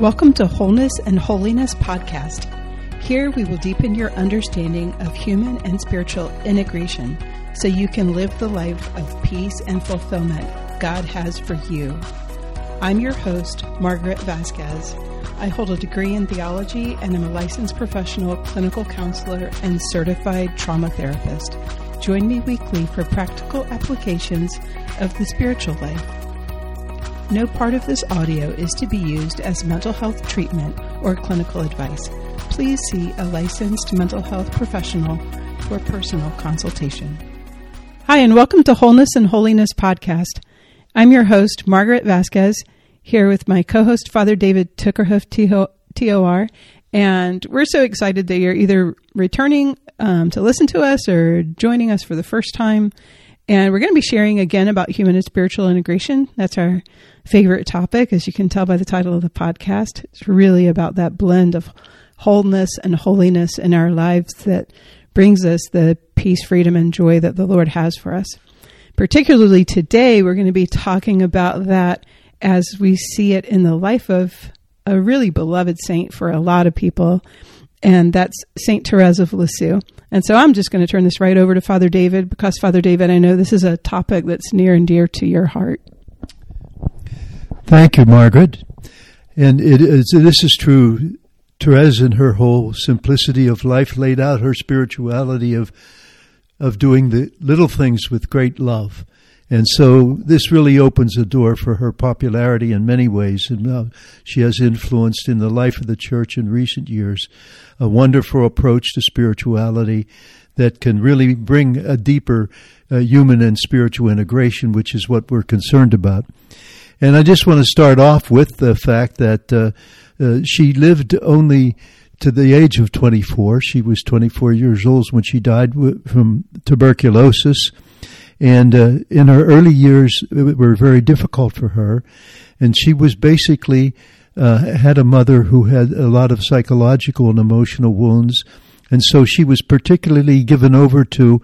Welcome to Wholeness and Holiness Podcast. Here we will deepen your understanding of human and spiritual integration so you can live the life of peace and fulfillment God has for you. I'm your host, Margaret Vasquez. I hold a degree in theology and am a licensed professional clinical counselor and certified trauma therapist. Join me weekly for practical applications of the spiritual life. No part of this audio is to be used as mental health treatment or clinical advice. Please see a licensed mental health professional for personal consultation. Hi, and welcome to Wholeness and Holiness Podcast. I'm your host, Margaret Vasquez, here with my co host, Father David Tickerhoof, TOR. And we're so excited that you're either returning um, to listen to us or joining us for the first time. And we're going to be sharing again about human and spiritual integration. That's our favorite topic, as you can tell by the title of the podcast. It's really about that blend of wholeness and holiness in our lives that brings us the peace, freedom, and joy that the Lord has for us. Particularly today, we're going to be talking about that as we see it in the life of a really beloved saint for a lot of people, and that's Saint Therese of Lisieux. And so I'm just going to turn this right over to Father David because, Father David, I know this is a topic that's near and dear to your heart. Thank you, Margaret. And it is, this is true. Therese, in her whole simplicity of life, laid out her spirituality of of doing the little things with great love. And so this really opens a door for her popularity in many ways. And uh, she has influenced in the life of the church in recent years a wonderful approach to spirituality that can really bring a deeper uh, human and spiritual integration, which is what we're concerned about. And I just want to start off with the fact that uh, uh, she lived only to the age of 24. She was 24 years old when she died from tuberculosis. And uh, in her early years, were very difficult for her. And she was basically uh, had a mother who had a lot of psychological and emotional wounds. And so she was particularly given over to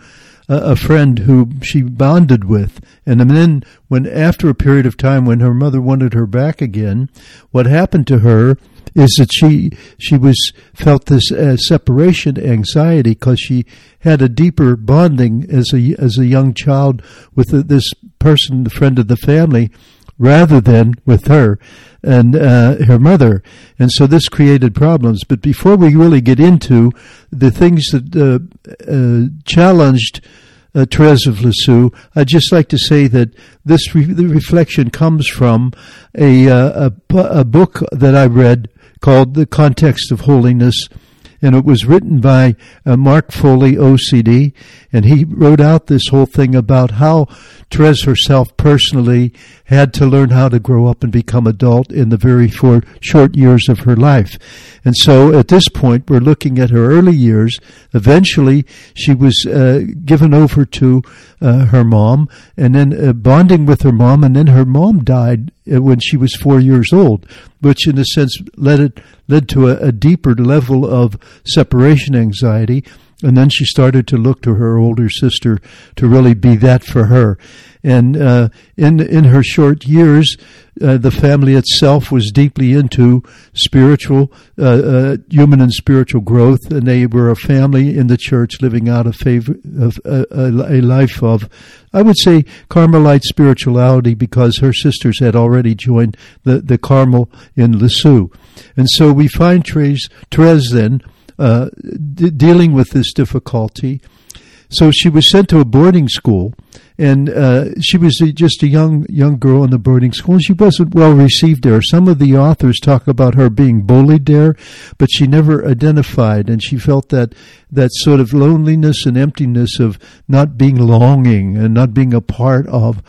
a friend who she bonded with. And then when after a period of time when her mother wanted her back again, what happened to her is that she she was felt this uh, separation anxiety because she had a deeper bonding as a as a young child with this person, the friend of the family, rather than with her and uh, her mother. And so this created problems. But before we really get into the things that uh, uh, challenged uh, Therese of Lisieux, I'd just like to say that this re- reflection comes from a, uh, a, a book that I read called The Context of Holiness and it was written by uh, Marc Foley, OCD, and he wrote out this whole thing about how Therese herself personally had to learn how to grow up and become adult in the very four, short years of her life. And so at this point, we're looking at her early years. Eventually, she was uh, given over to uh, her mom, and then uh, bonding with her mom, and then her mom died uh, when she was four years old, which in a sense led it led to a, a deeper level of separation anxiety and then she started to look to her older sister to really be that for her. And uh, in in her short years, uh, the family itself was deeply into spiritual, uh, uh human and spiritual growth, and they were a family in the church living out a favor of a, life of, I would say, Carmelite spirituality, because her sisters had already joined the the Carmel in Lisieux, and so we find Therese, Therese then uh, d- dealing with this difficulty. So she was sent to a boarding school, and uh, she was just a young young girl in the boarding school. And she wasn't well received there. Some of the authors talk about her being bullied there, but she never identified, and she felt that that sort of loneliness and emptiness of not being longing and not being a part of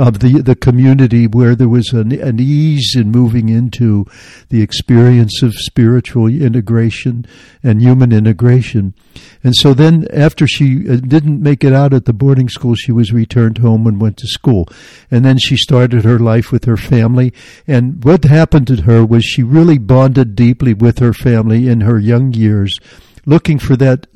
of the the community where there was an, an, ease in moving into the experience of spiritual integration and human integration. And so then after she uh, didn't make it out at the boarding school, she was returned home and went to school. And then she started her life with her family. And what happened to her was she really bonded deeply with her family in her young years looking for that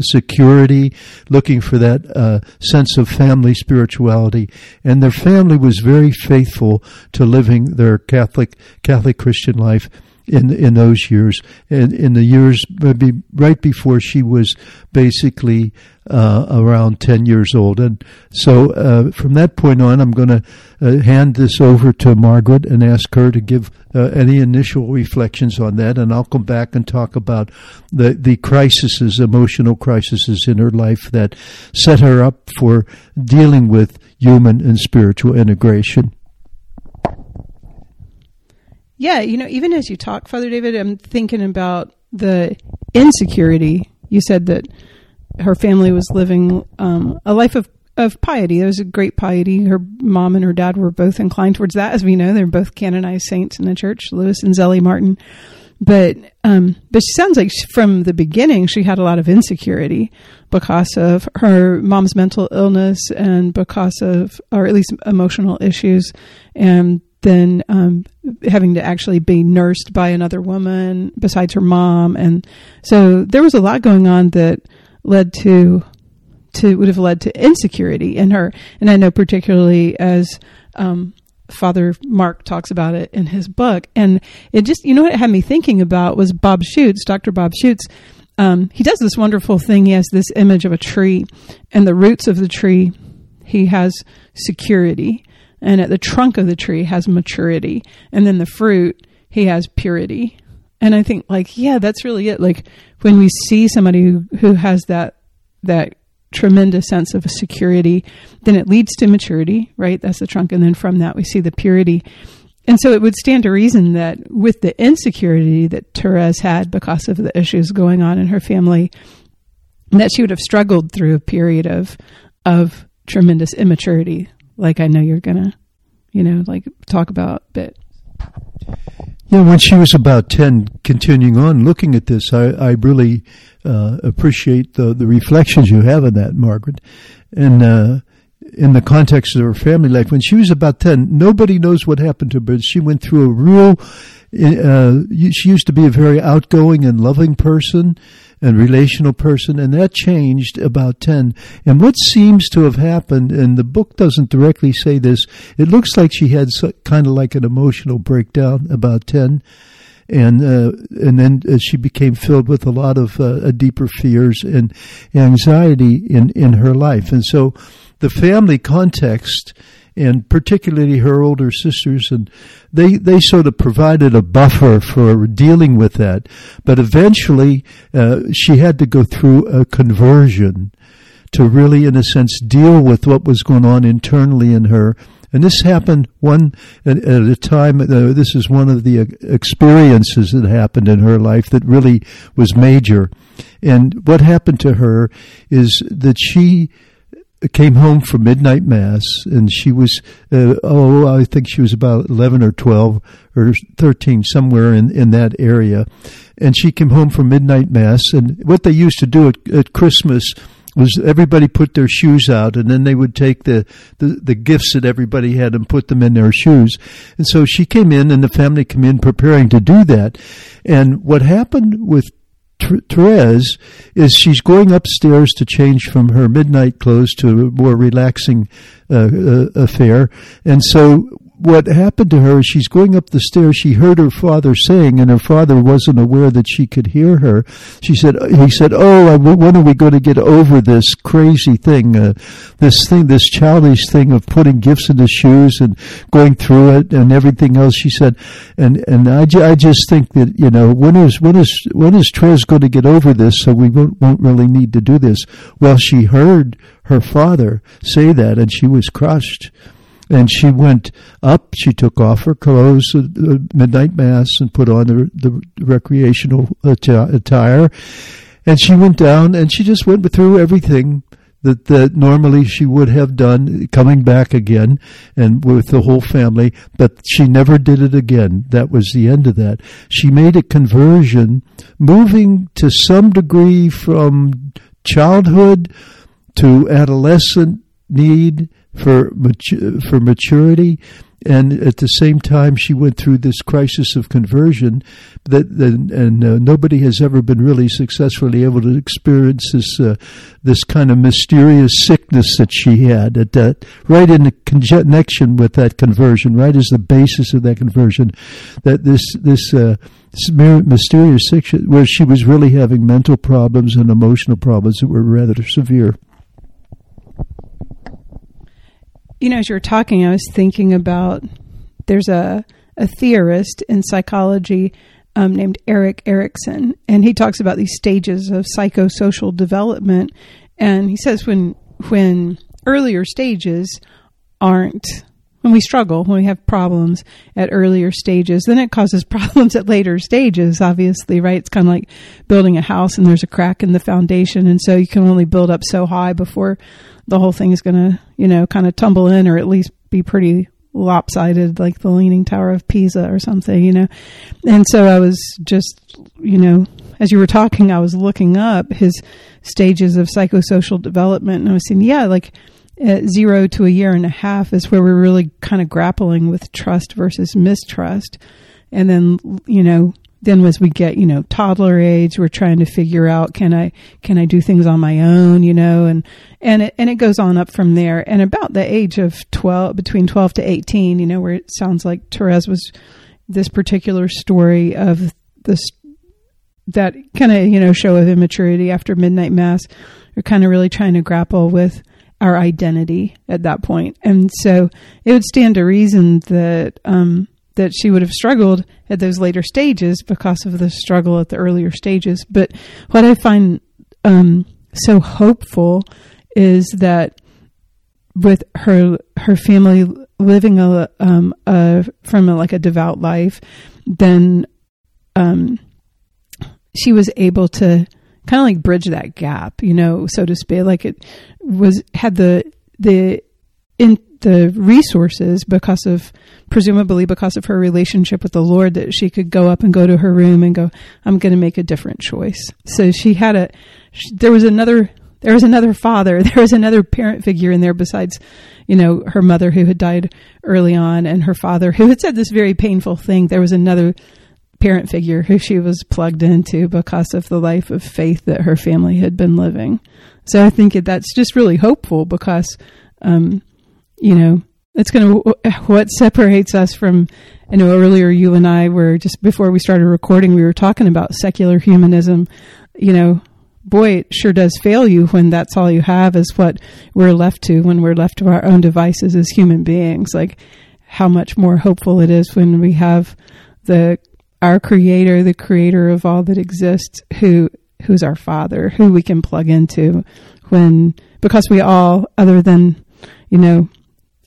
security, looking for that uh, sense of family spirituality, and their family was very faithful to living their Catholic Catholic Christian life in in those years, and in the years maybe right before she was basically uh, around ten years old. And so, uh, from that point on, I'm going to uh, hand this over to Margaret and ask her to give uh, any initial reflections on that, and I'll come back and talk about the the crises, emotional crises in her life that set her up for dealing with human and spiritual integration. Yeah, you know, even as you talk, Father David, I'm thinking about the insecurity. You said that her family was living um, a life of, of piety. There was a great piety. Her mom and her dad were both inclined towards that. As we know, they're both canonized saints in the church, Louis and Zélie Martin. But um, but she sounds like from the beginning she had a lot of insecurity because of her mom's mental illness and because of, or at least emotional issues, and then um, having to actually be nursed by another woman besides her mom, and so there was a lot going on that led to to would have led to insecurity in her. And I know particularly as um, Father Marc talks about it in his book, and it just you know what it had me thinking about was Bob Schuchts, Dr. Bob Schuchts. Um, he does this wonderful thing. He has this image of a tree, and the roots of the tree, he has security and at the trunk of the tree has maturity. And then the fruit he has purity. And i think like yeah that's really it. Like when we see somebody who, who has that that tremendous sense of security then it leads to maturity right? That's the trunk. And then from that we see the purity. And so it would stand to reason that with the insecurity that Therese had because of the issues going on in her family, that she would have struggled through a period of of tremendous immaturity like I know you're gonna, you know, like talk about. But yeah, when she was about ten, continuing on looking at this, I, I really uh, appreciate the the reflections you have on that, Margaret, and. Uh, in the context of her family life, when she was about 10, nobody knows what happened to her, but she went through a real, uh, she used to be a very outgoing and loving person and relational person, and that changed about 10. And what seems to have happened, and the book doesn't directly say this, it looks like she had kind of like an emotional breakdown about 10 and uh, and then uh, she became filled with a lot of uh, deeper fears and anxiety in in her life, and so the family context and particularly her older sisters, and they they sort of provided a buffer for dealing with that. But eventually, uh, she had to go through a conversion to really, in a sense, deal with what was going on internally in her. And this happened one at, a time. Uh, this is one of the uh, experiences that happened in her life that really was major. And what happened to her is that she came home from midnight mass, and she was uh, oh, I think she was about eleven or twelve or thirteen, somewhere in in that area, and she came home from midnight mass. And what they used to do at, at Christmas was everybody put their shoes out and then they would take the, the, the, gifts that everybody had and put them in their shoes. And so she came in and the family came in preparing to do that. And what happened with Therese is she's going upstairs to change from her midnight clothes to a more relaxing uh, uh, affair, and so what happened to her is she's going up the stairs. She heard her father saying, and her father wasn't aware that she could hear her. She said, "He said, oh, when are we going to get over this crazy thing, uh, this thing, this childish thing of putting gifts in the shoes and going through it and everything else?" She said, and and I, I just think that you know when is when is when is Trez going to get over this so we won't, won't really need to do this? Well, she heard her father say that, and she was crushed. And she went up. She took off her clothes at midnight mass and put on the, the recreational attire. And she went down and she just went through everything that, that normally she would have done coming back again and with the whole family, but she never did it again. That was the end of that. She made a conversion, moving to some degree from childhood to adolescent need for for maturity. And at the same time she went through this crisis of conversion that and, and uh, nobody has ever been really successfully able to experience this uh, this kind of mysterious sickness that she had at that right in the connection with that conversion right as the basis of that conversion that this this uh, mysterious sickness where she was really having mental problems and emotional problems that were rather severe You know, as you were talking, I was thinking about there's a, a theorist in psychology um, named Erik Erikson, and he talks about these stages of psychosocial development. And he says when when earlier stages aren't when we struggle, when we have problems at earlier stages, then it causes problems at later stages, obviously, right? It's kind of like building a house and there's a crack in the foundation. And so you can only build up so high before the whole thing is going to, you know, kind of tumble in or at least be pretty lopsided like the Leaning Tower of Pisa or something, you know. And so I was just, you know, as you were talking, I was looking up his stages of psychosocial development and I was saying, yeah, like at zero to a year and a half is where we're really kind of grappling with trust versus mistrust. And then, you know, then as we get you know toddler age we're trying to figure out can i can i do things on my own you know and and it and it goes on up from there. And about the age of 12 between 12 to 18 you know where it sounds like Therese was this particular story of this that kind of you know show of immaturity after midnight mass we're kind of really trying to grapple with our identity at that point. And so it would stand to reason that um that she would have struggled at those later stages because of the struggle at the earlier stages. But what I find um, so hopeful is that with her her family living a, um, a from a, like a devout life, then um, she was able to kind of like bridge that gap, you know, so to speak. Like it was had the the in the resources because of presumably because of her relationship with the Lord that she could go up and go to her room and go I'm going to make a different choice. So she had a she, there was another there was another father, there was another parent figure in there besides you know her mother who had died early on and her father who had said this very painful thing. There was another parent figure who she was plugged into because of the life of faith that her family had been living. So I think that's just really hopeful because um, you know, it's going to, what separates us from, I know earlier you and I were just before we started recording, we were talking about secular humanism. You know, boy, it sure does fail you when that's all you have is what we're left to when we're left to our own devices as human beings. Like how much more hopeful it is when we have the, our creator, the creator of all that exists, who, who's our father, who we can plug into when, because we all, other than, you know,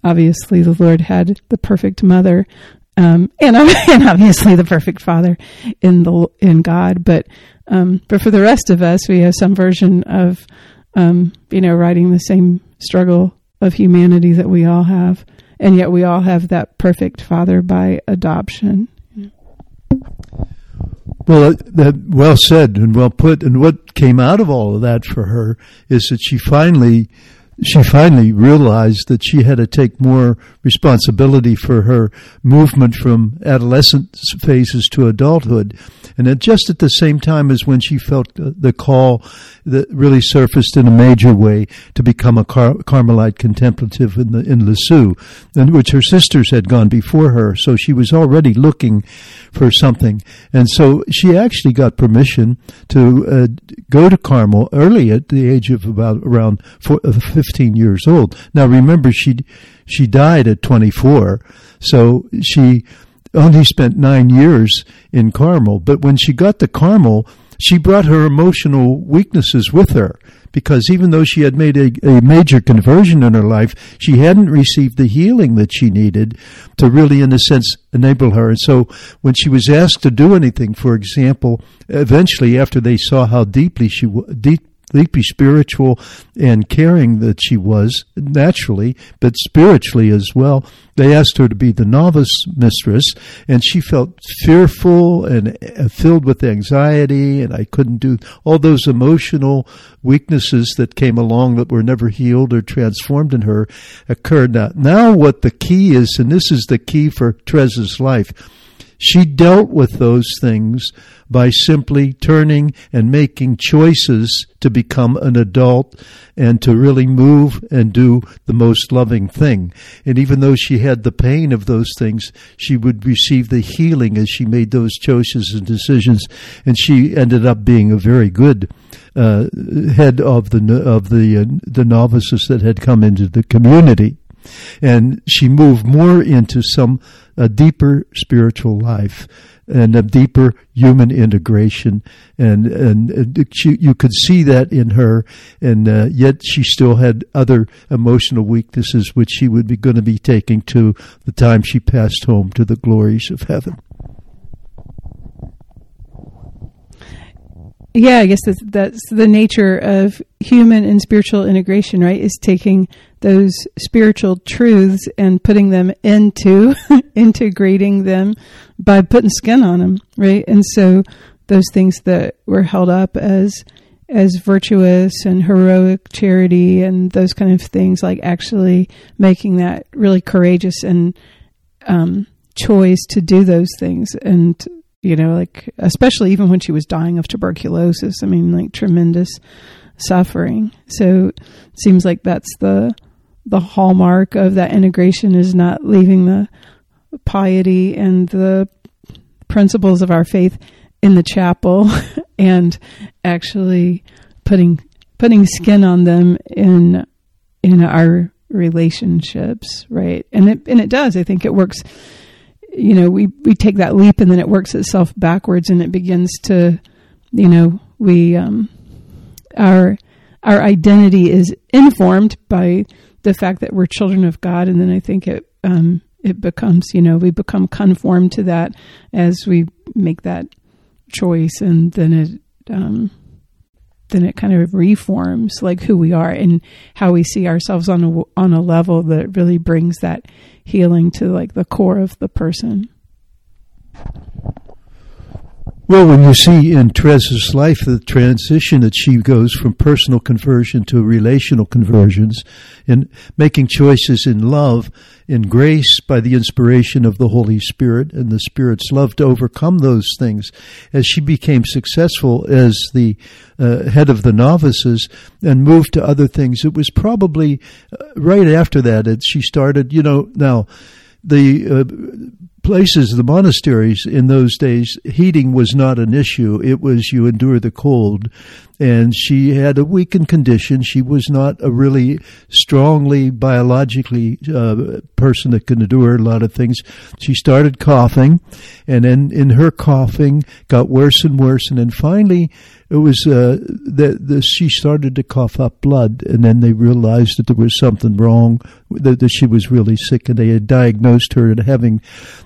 obviously the Lord had the perfect mother, um, and, and obviously the perfect father in the in God. But um, but for the rest of us, we have some version of um, you know riding the same struggle of humanity that we all have, and yet we all have that perfect father by adoption. Well, that well said and well put. And what came out of all of that for her is that she finally she finally realized that she had to take more responsibility for her movement from adolescent phases to adulthood. And at just at the same time as when she felt the call that really surfaced in a major way to become a Car- Carmelite contemplative in, the, in Lisieux, in which her sisters had gone before her. So she was already looking for something. And so she actually got permission to uh, go to Carmel early at the age of about around four, uh, 15 years old. Now remember, she, she died at 24, so she only spent nine years in Carmel. But when she got to Carmel, she brought her emotional weaknesses with her because even though she had made a, a, major conversion in her life, she hadn't received the healing that she needed to really, in a sense, enable her. And so when she was asked to do anything, for example, eventually after they saw how deeply she deep deeply spiritual and caring that she was naturally, but spiritually as well. They asked her to be the novice mistress, and she felt fearful and uh, filled with anxiety, and I couldn't do all those emotional weaknesses that came along that were never healed or transformed in her occurred. Now, now what the key is, and this is the key for Teresa's life, she dealt with those things by simply turning and making choices to become an adult and to really move and do the most loving thing. And even though she had the pain of those things, she would receive the healing as she made those choices and decisions. And she ended up being a very good uh, head of the of the uh, the novices that had come into the community and she moved more into some a deeper spiritual life and a deeper human integration. And and she, you could see that in her. And uh, yet she still had other emotional weaknesses which she would be going to be taking to the time she passed home to the glories of heaven yeah, I guess that's, that's the nature of human and spiritual integration, right? Is taking those spiritual truths and putting them into integrating them by putting skin on them, right? And so those things that were held up as as virtuous and heroic charity and those kind of things, like actually making that really courageous and um, choice to do those things and you know, like especially even when she was dying of tuberculosis. I mean, like tremendous suffering. So it seems like that's the the hallmark of that integration is not leaving the piety and the principles of our faith in the chapel and actually putting putting skin on them in in our relationships, right? And it and it does. I think it works you know, we, we take that leap and then it works itself backwards and it begins to, you know, we, um, our, our identity is informed by the fact that we're children of God. And then I think it, um, it becomes, you know, we become conformed to that as we make that choice and then it, um, then it kind of reforms like who we are and how we see ourselves on a on a level that really brings that healing to like the core of the person. Well, when you see in Teresa's life the transition that she goes from personal conversion to relational conversions and making choices in love, in grace by the inspiration of the Holy Spirit and the Spirit's love to overcome those things, as she became successful as the uh, head of the novices and moved to other things, it was probably uh, right after that that she started, you know, now the uh, places, the monasteries in those days, heating was not an issue. It was you endure the cold. And she had a weakened condition. She was not a really strongly biologically uh, person that could endure a lot of things. She started coughing, and then in her coughing got worse and worse, and then finally it was uh, that the, she started to cough up blood, and then they realized that there was something wrong, that, that she was really sick, and they had diagnosed her as having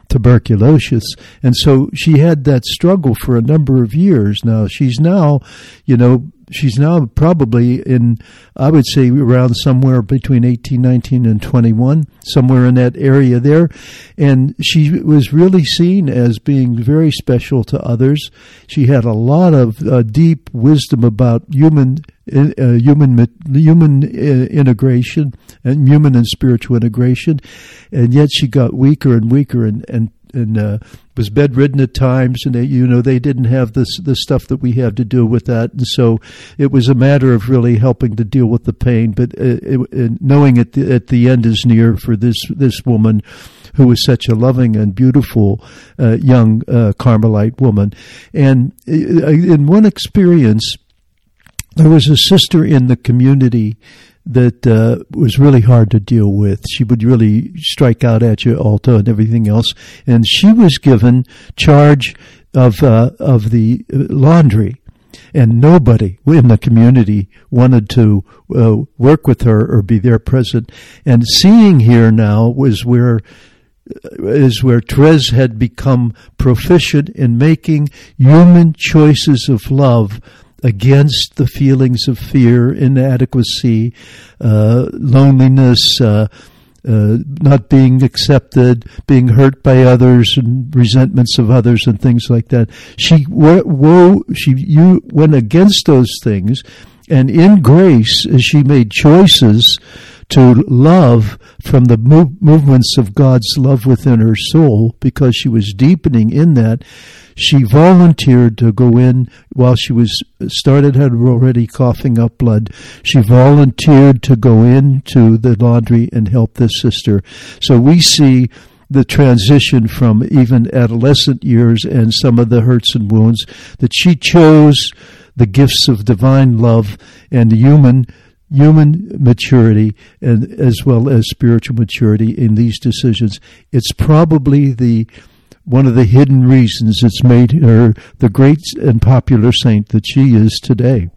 tuberculosis, and so she had that struggle for a number of years. Now she's now, you know, she's now probably in, I would say, around somewhere between 18, 19, and 21, somewhere in that area there. And she was really seen as being very special to others. She had a lot of uh, deep wisdom about human. Uh, human human uh, integration and human and spiritual integration, and yet she got weaker and weaker and and and uh, was bedridden at times, and they, you know they didn't have this the stuff that we have to deal with that, and so it was a matter of really helping to deal with the pain, but uh, it, knowing at the, at the end is near for this this woman who was such a loving and beautiful uh, young uh, Carmelite woman, and uh, in one experience. There was a sister in the community that uh, was really hard to deal with. She would really strike out at you, Alta, and everything else. And she was given charge of uh, of the laundry, and nobody in the community wanted to uh, work with her or be there present. And seeing here now was where uh, is where Therese had become proficient in making human choices of love against the feelings of fear, inadequacy, uh, loneliness, uh, uh, not being accepted, being hurt by others, and resentments of others, and things like that. She wo- she you went against those things, and in grace, as she made choices to love from the move, movements of God's love within her soul, because she was deepening in that, she volunteered to go in while she was started had already coughing up blood. She volunteered to go into the laundry and help this sister. So we see the transition from even adolescent years and some of the hurts and wounds that she chose the gifts of divine love and human human maturity and as well as spiritual maturity in these decisions. It's probably the one of the hidden reasons it's made her the great and popular saint that she is today.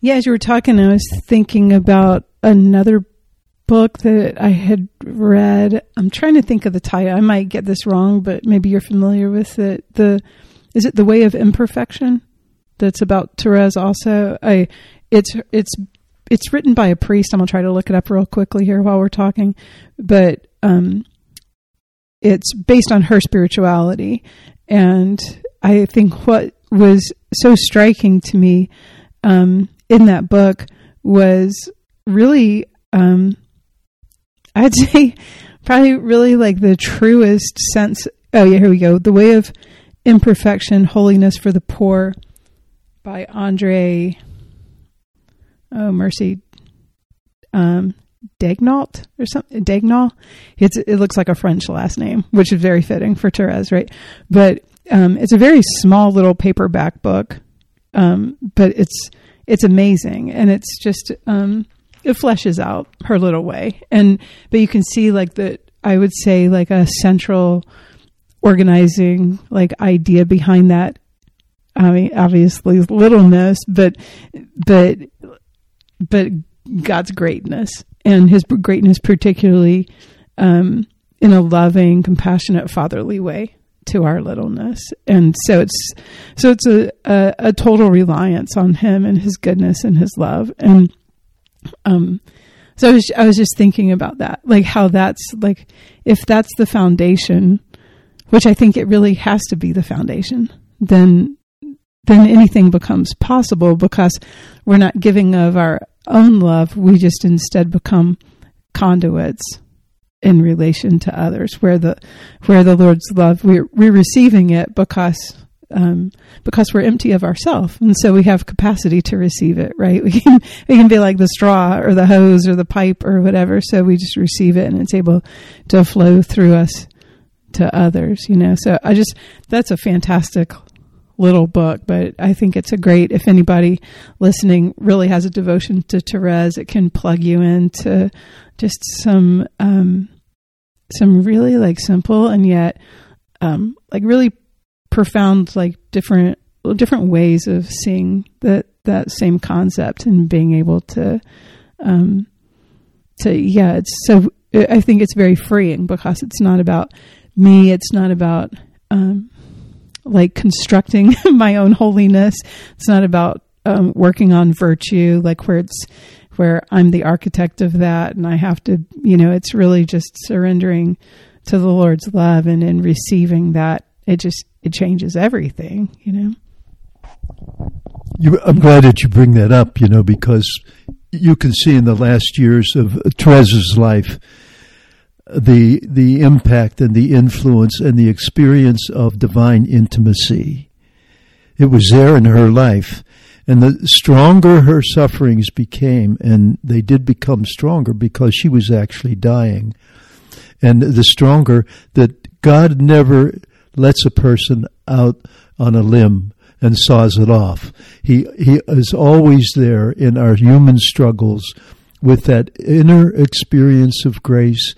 Yeah, as you were talking, I was thinking about another book that I had read. I'm trying to think of the title. I might get this wrong, but maybe you're familiar with it. The is it The Way of Imperfection? That's about Therese also. I it's it's it's written by a priest. I'm gonna try to look it up real quickly here while we're talking. But um it's based on her spirituality. And I think what was so striking to me um, in that book was really, um, I'd say, probably really like the truest sense. Oh, yeah, here we go. The Way of Imperfection, Holiness for the Poor by Andre, oh, mercy, um, Daigneault or something. Daigneault. It's it looks like a French last name, which is very fitting for Therese, right? But um, it's a very small little paperback book, um, but it's it's amazing, and it's just um, it fleshes out her little way, and but you can see like the I would say like a central organizing like idea behind that. I mean, obviously littleness, but but but God's greatness and his greatness, particularly um, in a loving, compassionate, fatherly way to our littleness. And so it's so it's a, a, a total reliance on him and his goodness and his love. And um, so I was, I was just thinking about that, like how that's like if that's the foundation, which I think it really has to be the foundation, then then anything becomes possible because we're not giving of our own love, we just instead become conduits in relation to others. Where the where the Lord's love, we're we're receiving it because um, because we're empty of ourselves, and so we have capacity to receive it. Right? We can we can be like the straw or the hose or the pipe or whatever. So we just receive it, and it's able to flow through us to others. You know. So I just that's a fantastic little book, but I think it's a great, if anybody listening really has a devotion to Therese, it can plug you into just some, um, some really like simple and yet, um, like really profound, like different, different ways of seeing that, that same concept and being able to, um, to, yeah, it's so, I think it's very freeing because it's not about me. It's not about, um, like constructing my own holiness. It's not about um, working on virtue, like where it's where I'm the architect of that, and I have to, you know, it's really just surrendering to the Lord's love and in receiving that. It just it changes everything, you know. You, I'm glad that you bring that up, you know, because you can see in the last years of Therese's life the the impact and the influence and the experience of divine intimacy. It was there in her life. And the stronger her sufferings became, and they did become stronger because she was actually dying. And the stronger that God never lets a person out on a limb and saws it off. He, he is always there in our human struggles with that inner experience of grace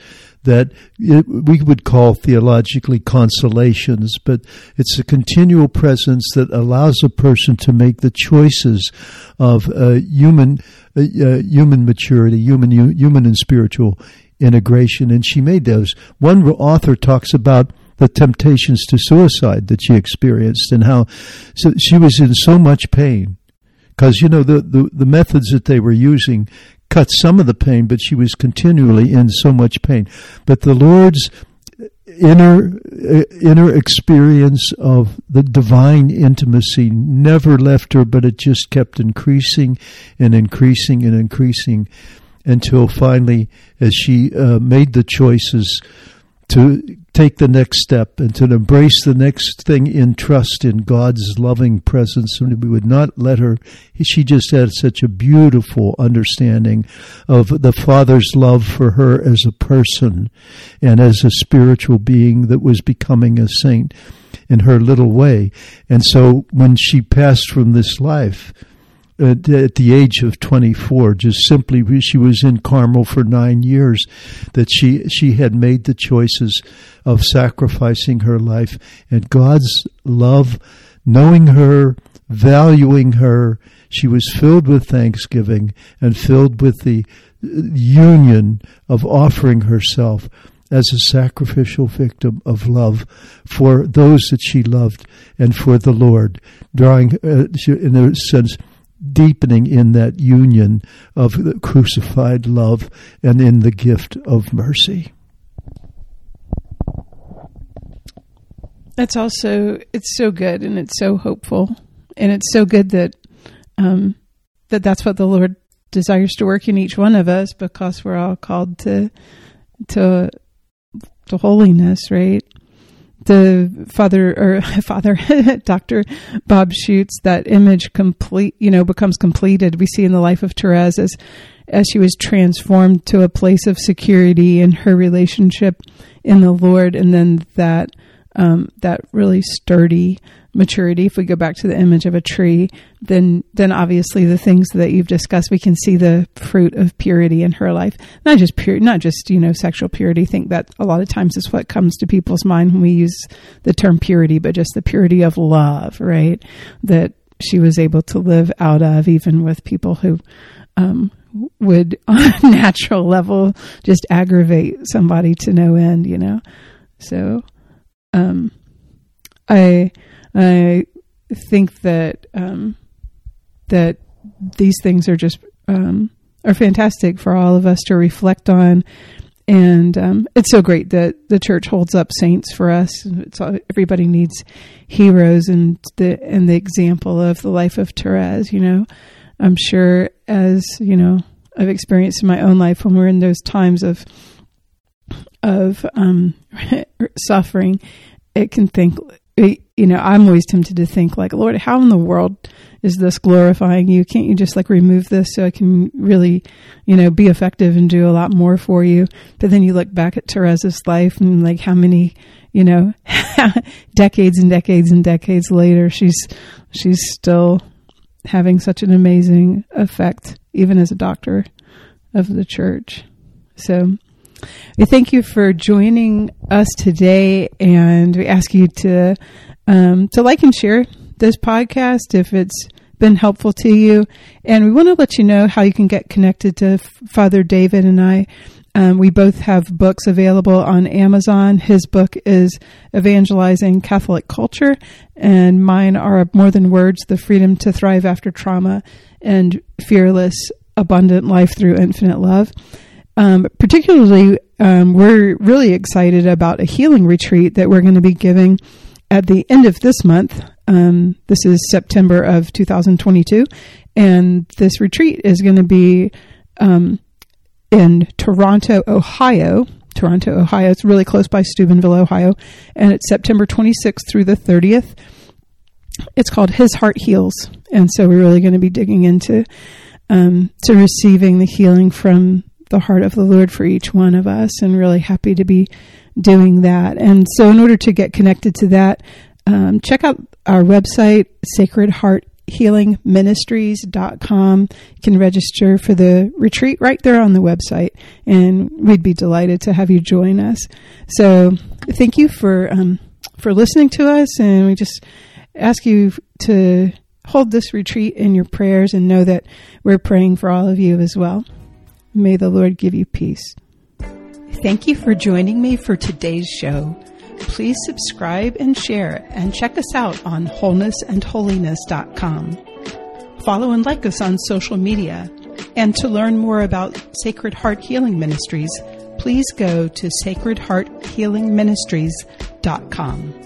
that we would call theologically consolations, but it's a continual presence that allows a person to make the choices of uh, human uh, uh, human maturity, human human and spiritual integration. And she made those. One author talks about the temptations to suicide that she experienced and how so she was in so much pain because you know the, the the methods that they were using cut some of the pain but she was continually in so much pain. But the lord's inner inner experience of the divine intimacy never left her but it just kept increasing and increasing and increasing until finally, as she uh, made the choices to take the next step and to embrace the next thing in trust in God's loving presence, and we would not let her. She just had such a beautiful understanding of the Father's love for her as a person and as a spiritual being that was becoming a saint in her little way. And so when she passed from this life, at, at, the age of 24, just simply she was in Carmel for nine years, that she she had made the choices of sacrificing her life, and God's love, knowing her, valuing her, she was filled with thanksgiving and filled with the union of offering herself as a sacrificial victim of love for those that she loved and for the Lord, drawing, uh, in a sense, deepening in that union of the crucified love and in the gift of mercy. That's also it's so good and it's so hopeful and it's so good that um, that that's what the Lord desires to work in each one of us because we're all called to to to holiness, right? The father or father Dr. Bob Schuchts that image complete you know becomes completed we see in the life of Therese as as she was transformed to a place of security in her relationship in the Lord and then that um, that really sturdy maturity. If we go back to the image of a tree then then obviously the things that you've discussed we can see the fruit of purity in her life. Not just pure not just you know sexual purity. I think that a lot of times is what comes to people's mind when we use the term purity but just the purity of love right? That she was able to live out of even with people who um, would on a natural level just aggravate somebody to no end you know? So um i I think that um, that these things are just um, are fantastic for all of us to reflect on, and um, it's so great that the church holds up saints for us. It's all, everybody needs heroes, and the and the example of the life of Therese. You know, I'm sure as you know I've experienced in my own life when we're in those times of of um, suffering, it can think you know, I'm always tempted to think like, Lord, how in the world is this glorifying you? Can't you just like remove this so I can really, you know, be effective and do a lot more for you? But then you look back at Teresa's life and like how many, you know, decades and decades and decades later, she's, she's still having such an amazing effect, even as a doctor of the church. So, we thank you for joining us today, and we ask you to um, to like and share this podcast if it's been helpful to you. And we want to let you know how you can get connected to Father David and I. Um, we both have books available on Amazon. His book is Evangelizing Catholic Culture, and mine are More Than Words The Freedom to Thrive After Trauma and Fearless Abundant Life Through Infinite Love. Um, particularly, um, we're really excited about a healing retreat that we're going to be giving at the end of this month. Um, this is September of 2022, and this retreat is going to be um, in Toronto, Ohio. Toronto, Ohio. It's really close by Steubenville, Ohio, and it's September 26th through the 30th. It's called His Heart Heals, and so we're really going to be digging into um, to receiving the healing from the heart of the Lord for each one of us, and really happy to be doing that. And so, in order to get connected to that, um, check out our website, Sacred Heart Healing Ministries.com. You can register for the retreat right there on the website, and we'd be delighted to have you join us. So, thank you for um, for listening to us, and we just ask you to hold this retreat in your prayers and know that we're praying for all of you as well. May the Lord give you peace. Thank you for joining me for today's show. Please subscribe and share and check us out on wholenessandholiness.com. Follow and like us on social media. And to learn more about Sacred Heart Healing Ministries, please go to sacredhearthealingministries.com.